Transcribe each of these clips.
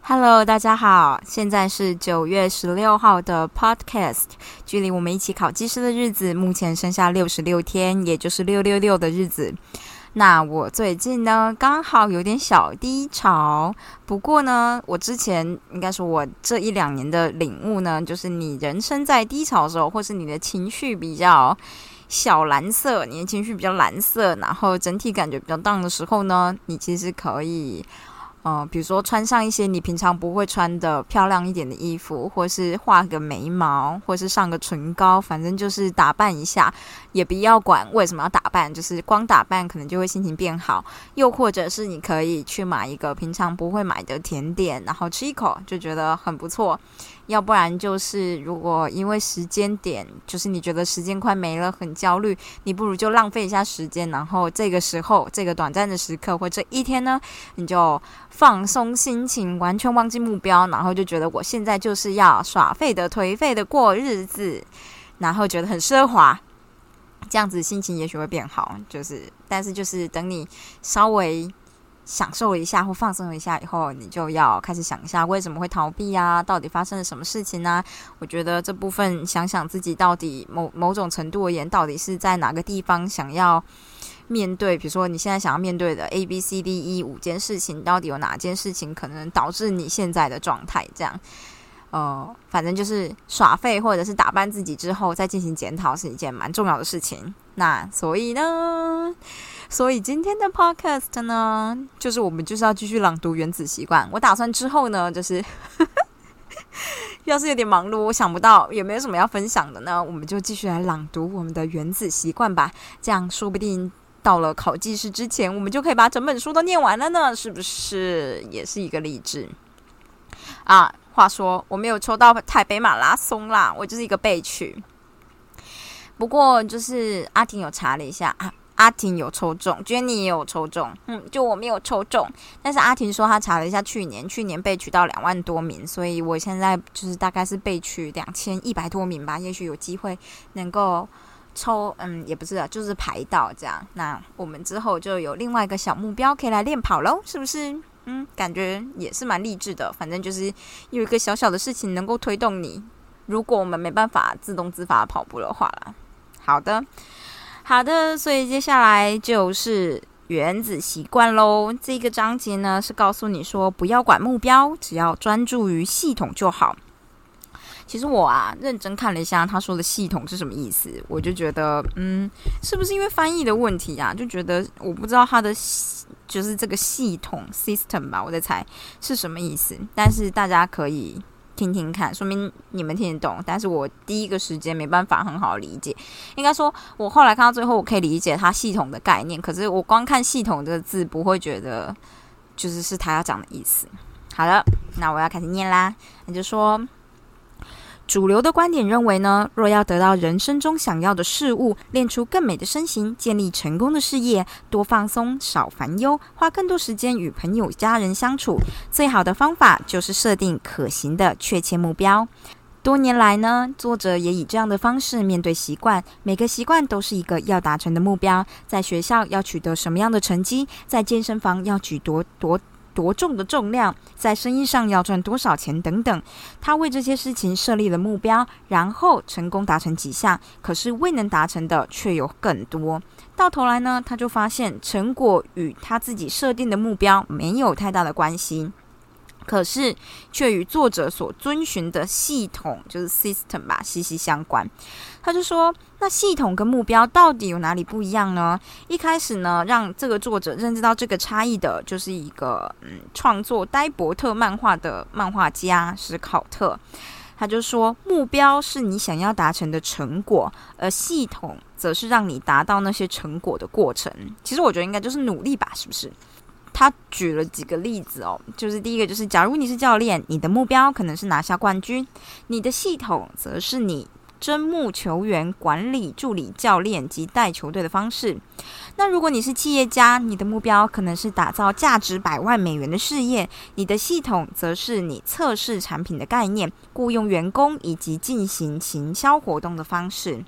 Hello，大家好，现在是九月十六号的 Podcast，距离我们一起考技师的日子目前剩下六十六天，也就是六六六的日子。那我最近呢，刚好有点小低潮。不过呢，我之前应该说，我这一两年的领悟呢，就是你人生在低潮的时候，或是你的情绪比较小蓝色，你的情绪比较蓝色，然后整体感觉比较 down 的时候呢，你其实可以。嗯，比如说穿上一些你平常不会穿的漂亮一点的衣服，或是画个眉毛，或是上个唇膏，反正就是打扮一下，也不要管为什么要打扮，就是光打扮可能就会心情变好。又或者是你可以去买一个平常不会买的甜点，然后吃一口就觉得很不错。要不然就是，如果因为时间点，就是你觉得时间快没了，很焦虑，你不如就浪费一下时间，然后这个时候，这个短暂的时刻或这一天呢，你就放松心情，完全忘记目标，然后就觉得我现在就是要耍废的、颓废的过日子，然后觉得很奢华，这样子心情也许会变好。就是，但是就是等你稍微。享受一下或放松一下以后，你就要开始想一下为什么会逃避啊？到底发生了什么事情呢？我觉得这部分想想自己到底某某种程度而言，到底是在哪个地方想要面对？比如说你现在想要面对的 A、B、C、D、E 五件事情，到底有哪件事情可能导致你现在的状态？这样，呃，反正就是耍废或者是打扮自己之后再进行检讨，是一件蛮重要的事情。那所以呢？所以今天的 podcast 呢，就是我们就是要继续朗读《原子习惯》。我打算之后呢，就是 要是有点忙碌，我想不到有没有什么要分享的呢，我们就继续来朗读我们的《原子习惯》吧。这样说不定到了考技师之前，我们就可以把整本书都念完了呢，是不是？也是一个励志啊。话说我没有抽到台北马拉松啦，我就是一个备取。不过就是阿婷有查了一下啊。阿婷有抽中，Jenny 也有抽中，嗯，就我没有抽中。但是阿婷说她查了一下，去年去年被取到两万多名，所以我现在就是大概是被取两千一百多名吧，也许有机会能够抽，嗯，也不是啊，就是排到这样。那我们之后就有另外一个小目标可以来练跑喽，是不是？嗯，感觉也是蛮励志的。反正就是有一个小小的事情能够推动你。如果我们没办法自动自发跑步的话啦，好的。好的，所以接下来就是原子习惯喽。这个章节呢是告诉你说，不要管目标，只要专注于系统就好。其实我啊认真看了一下他说的系统是什么意思，我就觉得，嗯，是不是因为翻译的问题啊？就觉得我不知道他的就是这个系统 system 吧，我在猜是什么意思。但是大家可以。听听看，说明你们听得懂，但是我第一个时间没办法很好理解。应该说，我后来看到最后，我可以理解它系统的概念，可是我光看“系统”这个字，不会觉得就是是他要讲的意思。好了，那我要开始念啦，那就说。主流的观点认为呢，若要得到人生中想要的事物，练出更美的身形，建立成功的事业，多放松，少烦忧，花更多时间与朋友家人相处，最好的方法就是设定可行的确切目标。多年来呢，作者也以这样的方式面对习惯，每个习惯都是一个要达成的目标。在学校要取得什么样的成绩，在健身房要举多多。多重的重量，在生意上要赚多少钱等等，他为这些事情设立了目标，然后成功达成几项，可是未能达成的却有更多。到头来呢，他就发现成果与他自己设定的目标没有太大的关系。可是，却与作者所遵循的系统，就是 system 吧，息息相关。他就说：“那系统跟目标到底有哪里不一样呢？”一开始呢，让这个作者认知到这个差异的，就是一个嗯，创作呆伯特漫画的漫画家史考特。他就说：“目标是你想要达成的成果，而系统则是让你达到那些成果的过程。”其实我觉得应该就是努力吧，是不是？他举了几个例子哦，就是第一个就是，假如你是教练，你的目标可能是拿下冠军，你的系统则是你招募球员、管理助理教练及带球队的方式。那如果你是企业家，你的目标可能是打造价值百万美元的事业，你的系统则是你测试产品的概念、雇佣员工以及进行行销活动的方式。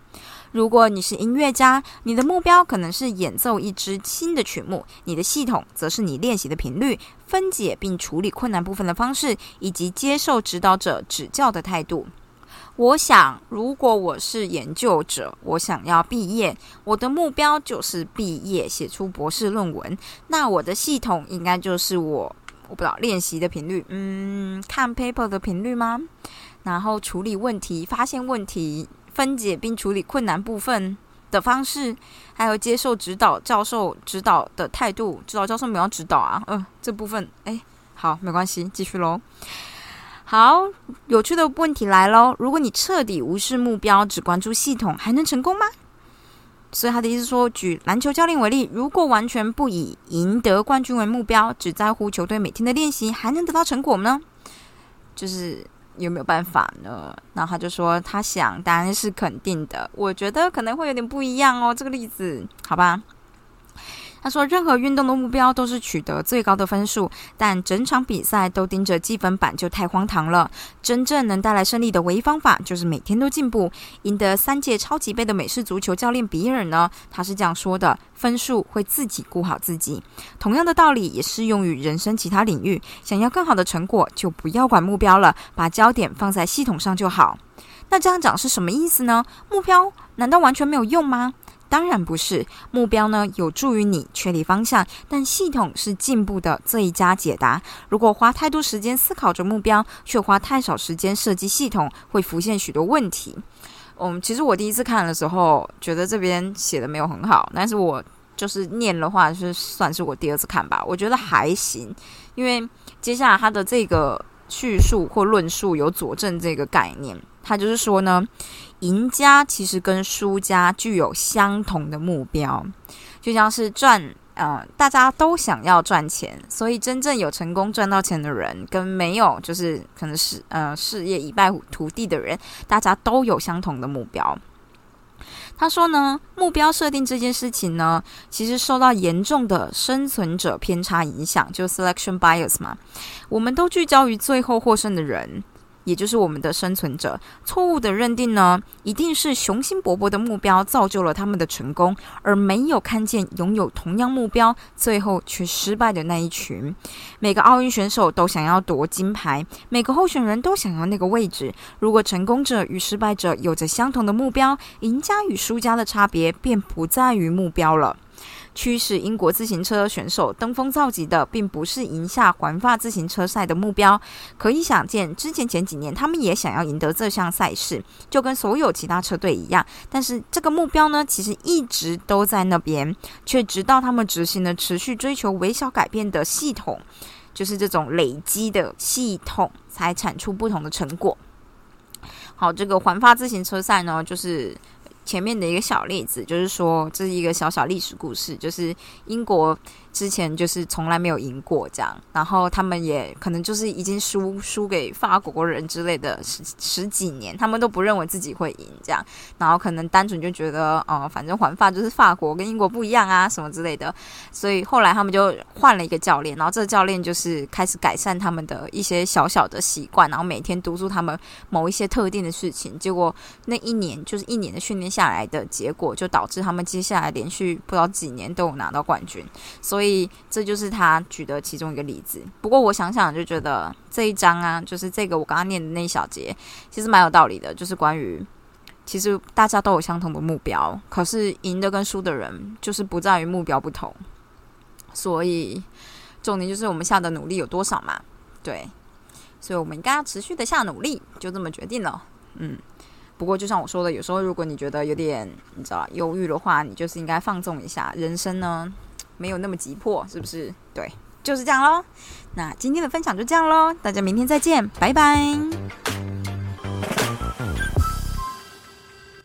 如果你是音乐家，你的目标可能是演奏一支新的曲目，你的系统则是你练习的频率、分解并处理困难部分的方式，以及接受指导者指教的态度。我想，如果我是研究者，我想要毕业，我的目标就是毕业，写出博士论文。那我的系统应该就是我，我不知道练习的频率，嗯，看 paper 的频率吗？然后处理问题、发现问题。分解并处理困难部分的方式，还有接受指导教授指导的态度。指导教授没有指导啊，嗯，这部分哎，好，没关系，继续喽。好，有趣的问题来喽。如果你彻底无视目标，只关注系统，还能成功吗？所以他的意思说，举篮球教练为例，如果完全不以赢得冠军为目标，只在乎球队每天的练习，还能得到成果吗？就是。有没有办法呢？然后他就说，他想答案是肯定的。我觉得可能会有点不一样哦，这个例子，好吧。他说：“任何运动的目标都是取得最高的分数，但整场比赛都盯着积分板就太荒唐了。真正能带来胜利的唯一方法就是每天都进步。赢得三届超级杯的美式足球教练比尔呢？他是这样说的：分数会自己顾好自己。同样的道理也适用于人生其他领域。想要更好的成果，就不要管目标了，把焦点放在系统上就好。那这样讲是什么意思呢？目标难道完全没有用吗？”当然不是，目标呢有助于你确立方向，但系统是进步的最佳解答。如果花太多时间思考着目标，却花太少时间设计系统，会浮现许多问题。嗯，其实我第一次看的时候，觉得这边写的没有很好，但是我就是念的话，是算是我第二次看吧，我觉得还行，因为接下来他的这个叙述或论述有佐证这个概念。他就是说呢，赢家其实跟输家具有相同的目标，就像是赚，呃，大家都想要赚钱，所以真正有成功赚到钱的人，跟没有就是可能是呃事业一败涂地的人，大家都有相同的目标。他说呢，目标设定这件事情呢，其实受到严重的生存者偏差影响，就 selection bias 嘛，我们都聚焦于最后获胜的人。也就是我们的生存者错误的认定呢，一定是雄心勃勃的目标造就了他们的成功，而没有看见拥有同样目标最后却失败的那一群。每个奥运选手都想要夺金牌，每个候选人都想要那个位置。如果成功者与失败者有着相同的目标，赢家与输家的差别便不在于目标了。驱使英国自行车选手登峰造极的，并不是赢下环法自行车赛的目标。可以想见，之前前几年他们也想要赢得这项赛事，就跟所有其他车队一样。但是这个目标呢，其实一直都在那边，却直到他们执行了持续追求微小改变的系统，就是这种累积的系统，才产出不同的成果。好，这个环法自行车赛呢，就是。前面的一个小例子，就是说这是一个小小历史故事，就是英国。之前就是从来没有赢过这样，然后他们也可能就是已经输输给法国人之类的十十几年，他们都不认为自己会赢这样，然后可能单纯就觉得哦，反正环法就是法国跟英国不一样啊什么之类的，所以后来他们就换了一个教练，然后这个教练就是开始改善他们的一些小小的习惯，然后每天督促他们某一些特定的事情，结果那一年就是一年的训练下来的结果，就导致他们接下来连续不知道几年都有拿到冠军，所以。所以这就是他举的其中一个例子。不过我想想就觉得这一章啊，就是这个我刚刚念的那一小节，其实蛮有道理的。就是关于其实大家都有相同的目标，可是赢的跟输的人就是不在于目标不同。所以重点就是我们下的努力有多少嘛？对，所以我们应该要持续的下努力，就这么决定了。嗯，不过就像我说的，有时候如果你觉得有点你知道忧郁的话，你就是应该放纵一下人生呢。没有那么急迫，是不是？对，就是这样喽。那今天的分享就这样喽，大家明天再见，拜拜。